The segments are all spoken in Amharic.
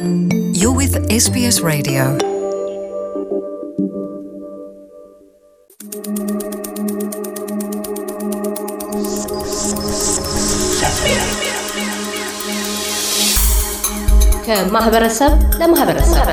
You're with SBS Radio. ከማህበረሰብ ለማህበረሰብ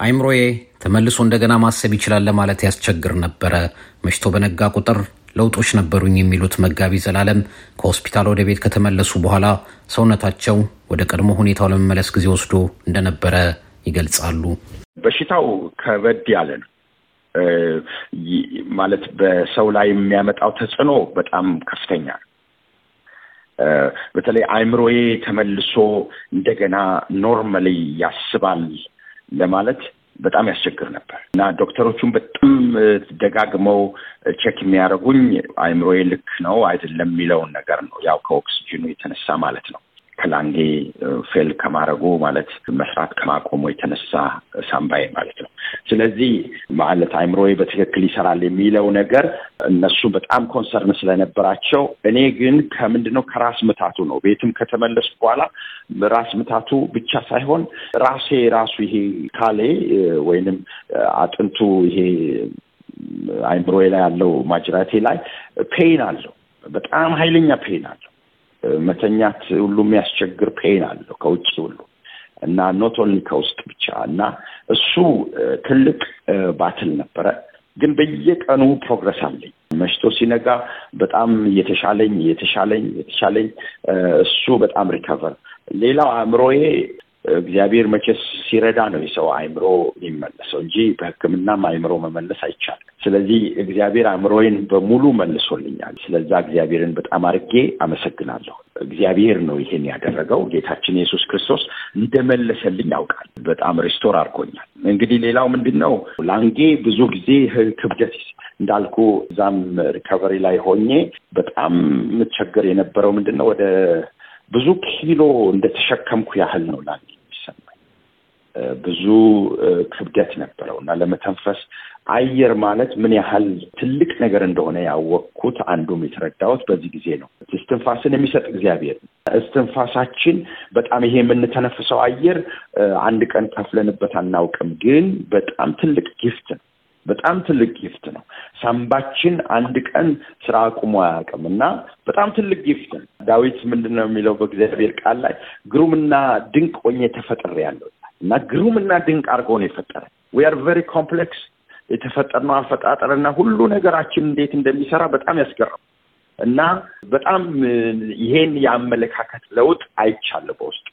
አይምሮዬ ተመልሶ እንደገና ማሰብ ይችላል ለማለት ያስቸግር ነበረ። መሽቶ በነጋ ቁጥር ለውጦች ነበሩኝ የሚሉት መጋቢ ዘላለም ከሆስፒታል ወደ ቤት ከተመለሱ በኋላ ሰውነታቸው ወደ ቀድሞ ሁኔታው ለመመለስ ጊዜ ወስዶ እንደነበረ ይገልጻሉ። በሽታው ከበድ ያለ ነው ማለት በሰው ላይ የሚያመጣው ተጽዕኖ በጣም ከፍተኛ ነው። በተለይ አይምሮዬ ተመልሶ እንደገና normally ያስባል ለማለት በጣም ያስቸግር ነበር እና ዶክተሮቹም በጣም ደጋግመው check የሚያደርጉኝ አይምሮዬ ልክ ነው አይደለም የሚለውን ነገር ነው። ያው ከኦክሲጅኑ የተነሳ ማለት ነው ከ lung ኤ fail ከማድረጉ ማለት መስራት ከማቆሙ የተነሳ ሳምባዬ ማለት ነው። ስለዚህ ማለት አይምሮዬ በትክክል ይሰራል የሚለው ነገር እነሱ በጣም concern ስለነበራቸው፣ እኔ ግን ከምንድን ነው ከራስ ምታቱ ነው። ቤትም ከተመለስኩ በኋላ ራስ ምታቱ ብቻ ሳይሆን ራሴ ራሱ ይሄ skull ኤ ወይንም አጥንቱ ይሄ አይምሮዬ ላይ ያለው ማጅራቴ ላይ pain አለው። በጣም ኃይለኛ pain አለው። መተኛት ሁሉ የሚያስቸግር pain አለው ከውጭ ሁሉ እና not only ከውስጥ ብቻ እና እሱ ትልቅ battle ነበረ። ግን በየቀኑ progress አለኝ። መሽቶ ሲነጋ በጣም እየተሻለኝ እየተሻለኝ እየተሻለኝ እሱ በጣም recover ሌላው አእምሮዬ እግዚአብሔር መቼስ ሲረዳ ነው የሰው አእምሮ የሚመለሰው እንጂ በሕክምናም አእምሮ መመለስ አይቻልም። ስለዚህ እግዚአብሔር አእምሮዬን በሙሉ መልሶልኛል። ስለዛ እግዚአብሔርን በጣም አድርጌ አመሰግናለሁ። እግዚአብሔር ነው ይሄን ያደረገው። ጌታችን ኢየሱስ ክርስቶስ እንደመለሰልኝ ያውቃል። በጣም restore አድርጎኛል። እንግዲህ ሌላው ምንድን ነው ላንጌ ብዙ ጊዜ ክብደት እንዳልኩ እዛም ሪከቨሪ ላይ ሆኜ በጣም የምቸገር የነበረው ምንድን ነው ወደ ብዙ ኪሎ እንደተሸከምኩ ያህል ነው ላንጌ የሚሰማኝ። ብዙ ክብደት ነበረው እና ለመተንፈስ አየር ማለት ምን ያህል ትልቅ ነገር እንደሆነ ያወቅኩት አንዱም የተረዳሁት በዚህ ጊዜ ነው። እስትንፋስን የሚሰጥ እግዚአብሔር እስትንፋሳችን በጣም ይሄ የምንተነፍሰው አየር አንድ ቀን ከፍለንበት አናውቅም፣ ግን በጣም ትልቅ gift ነው። በጣም ትልቅ gift ነው። ሳምባችን አንድ ቀን ስራ አቁሞ አያውቅም። እና በጣም ትልቅ gift ነው። ዳዊት ምንድን ነው የሚለው በእግዚአብሔር ቃል ላይ? ግሩምና ድንቅ ሆኜ ተፈጥሬያለሁ እና ግሩምና ድንቅ አድርጎ ነው የፈጠረ we are very complex የተፈጠርነው አፈጣጠር ሁሉ ነገራችን እንዴት እንደሚሰራ በጣም ያስገርም እና በጣም ይሄን የአመለካከት ለውጥ አይቻለሁ በውስጡ።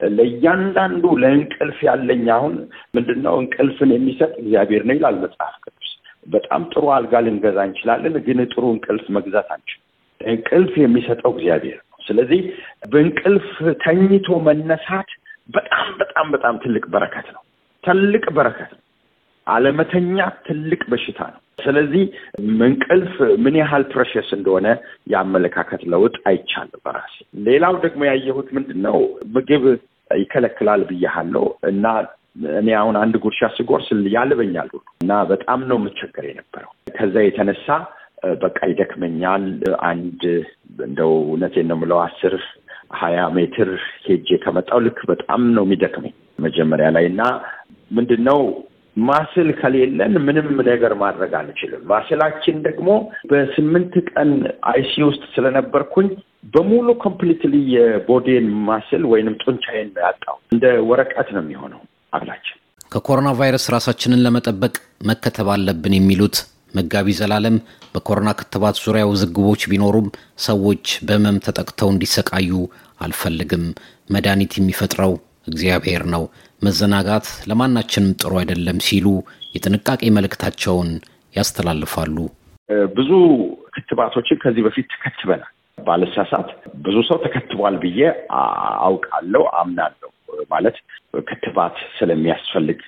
ለእያንዳንዱ ለእንቅልፍ ያለኝ አሁን ምንድን ነው እንቅልፍን የሚሰጥ እግዚአብሔር ነው ይላል መጽሐፍ ቅዱስ። በጣም ጥሩ አልጋ ልንገዛ እንችላለን፣ ግን ጥሩ እንቅልፍ መግዛት አንችልም። እንቅልፍ የሚሰጠው እግዚአብሔር ነው። ስለዚህ በእንቅልፍ ተኝቶ መነሳት በጣም በጣም በጣም ትልቅ በረከት ነው። ትልቅ በረከት ነው። አለመተኛት ትልቅ በሽታ ነው። ስለዚህ እንቅልፍ ምን ያህል ፕሬሽስ እንደሆነ የአመለካከት ለውጥ አይቻለሁ በራሴ። ሌላው ደግሞ ያየሁት ምንድን ነው ምግብ ይከለክላል ብያሃለው እና እኔ አሁን አንድ ጉርሻ ስጎርስ ያልበኛል ሁሉ እና በጣም ነው የምቸገር የነበረው። ከዛ የተነሳ በቃ ይደክመኛል። አንድ እንደው እውነቴን ነው የምለው አስር ሀያ ሜትር ሄጄ ከመጣው ልክ በጣም ነው የሚደክመኝ መጀመሪያ ላይ እና ምንድን ነው muscle ከሌለን ምንም ነገር ማድረግ አንችልም። muscle ኣችን ደግሞ በስምንት ቀን ICU ውስጥ ስለነበርኩኝ በሙሉ completely የ body ኤን muscle ወይንም ጡንቻዬን ያጣው። እንደ ወረቀት ነው የሚሆነው አካላችን። ከኮሮና ቫይረስ ራሳችንን ለመጠበቅ መከተብ አለብን የሚሉት መጋቢ ዘላለም በኮሮና ክትባት ዙሪያ ውዝግቦች ቢኖሩም ሰዎች በህመም ተጠቅተው እንዲሰቃዩ አልፈልግም። መድኃኒት የሚፈጥረው እግዚአብሔር ነው። መዘናጋት ለማናችንም ጥሩ አይደለም ሲሉ የጥንቃቄ መልእክታቸውን ያስተላልፋሉ። ብዙ ክትባቶችን ከዚህ በፊት ተከትበናል። ባለሳሳት ብዙ ሰው ተከትቧል ብዬ አውቃለሁ፣ አምናለሁ። ማለት ክትባት ስለሚያስፈልግ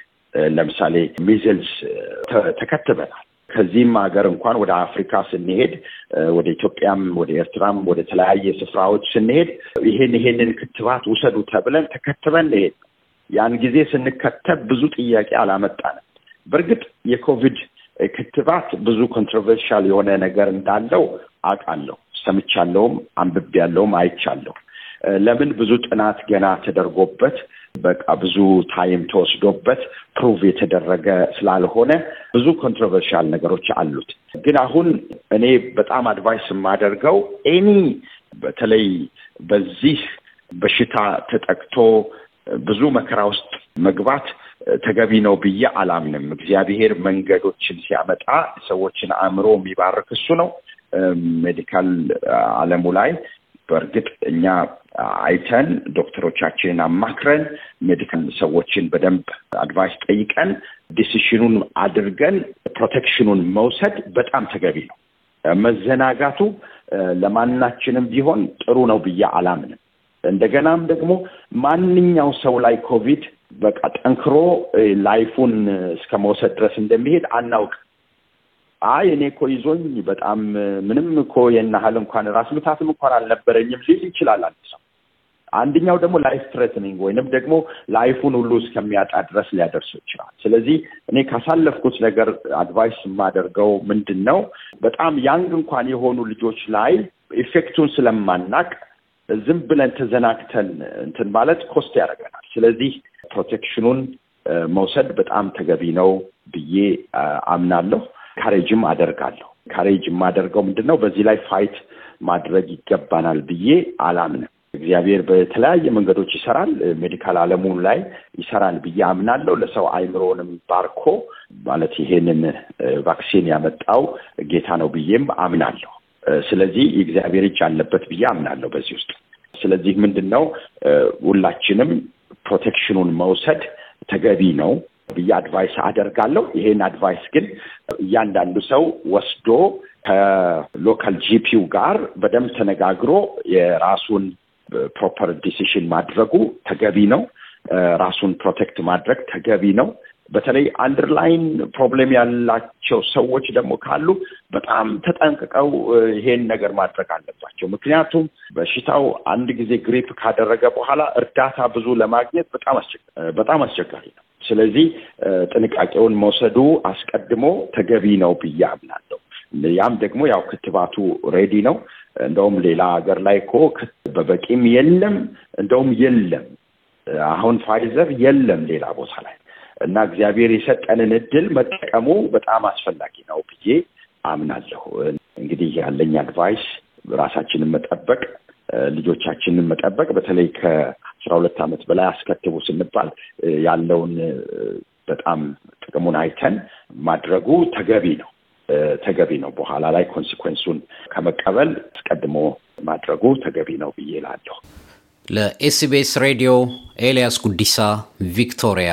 ለምሳሌ ሚዝልስ ተከትበናል። ከዚህም ሀገር እንኳን ወደ አፍሪካ ስንሄድ ወደ ኢትዮጵያም ወደ ኤርትራም ወደ ተለያየ ስፍራዎች ስንሄድ ይሄን ይሄንን ክትባት ውሰዱ ተብለን ተከትበን ሄድ ያን ጊዜ ስንከተብ ብዙ ጥያቄ አላመጣንም። በእርግጥ የኮቪድ ክትባት ብዙ controversial የሆነ ነገር እንዳለው አውቃለሁ፣ ሰምቻለሁም፣ አንብቤያለሁም፣ አይቻለሁ። ለምን ብዙ ጥናት ገና ተደርጎበት በቃ ብዙ time ተወስዶበት prove የተደረገ ስላልሆነ ብዙ controversial ነገሮች አሉት። ግን አሁን እኔ በጣም advise የማደርገው እኔ በተለይ በዚህ በሽታ ተጠቅቶ ብዙ መከራ ውስጥ መግባት ተገቢ ነው ብዬ አላምንም። እግዚአብሔር መንገዶችን ሲያመጣ ሰዎችን አእምሮ የሚባርክ እሱ ነው። medical ዓለሙ ላይ በእርግጥ እኛ አይተን ዶክተሮቻችንን አማክረን medical ሰዎችን በደንብ advice ጠይቀን decision ኡን አድርገን protection ኡን መውሰድ በጣም ተገቢ ነው። መዘናጋቱ ለማናችንም ቢሆን ጥሩ ነው ብዬ አላምንም። እንደገናም ደግሞ ማንኛው ሰው ላይ ኮቪድ በቃ ጠንክሮ life ኡን እስከ መውሰድ ድረስ እንደሚሄድ አናውቅ። አይ እኔ እኮ ይዞኝ በጣም ምንም እኮ ይህን ያህል እንኳን ራስ ምታትም እንኳን አልነበረኝም ሊል ይችላል አንድ ሰው። አንደኛው ደግሞ life threatening ወይንም ደግሞ life ኡን ሁሉ እስከሚያጣ ድረስ ሊያደርሰው ይችላል። ስለዚህ እኔ ካሳለፍኩት ነገር advise የማደርገው ምንድን ነው፣ በጣም young እንኳን የሆኑ ልጆች ላይ effect ኡን ስለማናቅ ዝም ብለን ተዘናግተን እንትን ማለት cost ያደርገናል። ስለዚህ protection ኡን መውሰድ በጣም ተገቢ ነው ብዬ አምናለሁ። encourage ም አደርጋለሁ። encourage የማደርገው ምንድን ነው? በዚህ ላይ fight ማድረግ ይገባናል ብዬ አላምንም። እግዚአብሔር በተለያየ መንገዶች ይሰራል። medical ዓለሙ ላይ ይሰራል ብዬ አምናለሁ። ለሰው አይምሮንም ባርኮ ማለት ይሄንን vaccine ያመጣው ጌታ ነው ብዬም አምናለሁ። ስለዚህ የእግዚአብሔር እጅ አለበት ብዬ አምናለሁ በዚህ ውስጥ። ስለዚህ ምንድን ነው ሁላችንም protection ኡን መውሰድ ተገቢ ነው ብዬ advise አደርጋለሁ። ይሄን advice ግን እያንዳንዱ ሰው ወስዶ ከ local GP ው ጋር በደንብ ተነጋግሮ የራሱን proper decision ማድረጉ ተገቢ ነው። ራሱን protect ማድረግ ተገቢ ነው። በተለይ underlying problem ያላቸው ሰዎች ደግሞ ካሉ በጣም ተጠንቅቀው ይሄን ነገር ማድረግ አለባቸው። ምክንያቱም በሽታው አንድ ጊዜ grip ካደረገ በኋላ እርዳታ ብዙ ለማግኘት በጣም በጣም አስቸጋሪ ነው። ስለዚህ ጥንቃቄውን መውሰዱ አስቀድሞ ተገቢ ነው ብዬ አምናለሁ። ያም ደግሞ ያው ክትባቱ ready ነው። እንደውም ሌላ ሀገር ላይ እኮ በበቂም የለም፣ እንደውም የለም። አሁን ፋይዘር የለም ሌላ ቦታ ላይ እና እግዚአብሔር የሰጠንን እድል መጠቀሙ በጣም አስፈላጊ ነው ብዬ አምናለሁ። እንግዲህ ያለኝ advice ራሳችንን መጠበቅ፣ ልጆቻችንን መጠበቅ በተለይ ከአስራ ሁለት ዓመት በላይ አስከትቡ ስንባል ያለውን በጣም ጥቅሙን አይተን ማድረጉ ተገቢ ነው ተገቢ ነው። በኋላ ላይ consequence ኡን ከመቀበል አስቀድሞ ማድረጉ ተገቢ ነው ብዬ እላለሁ። ለ SBS ሬዲዮ ኤልያስ ጉዲሳ ቪክቶሪያ።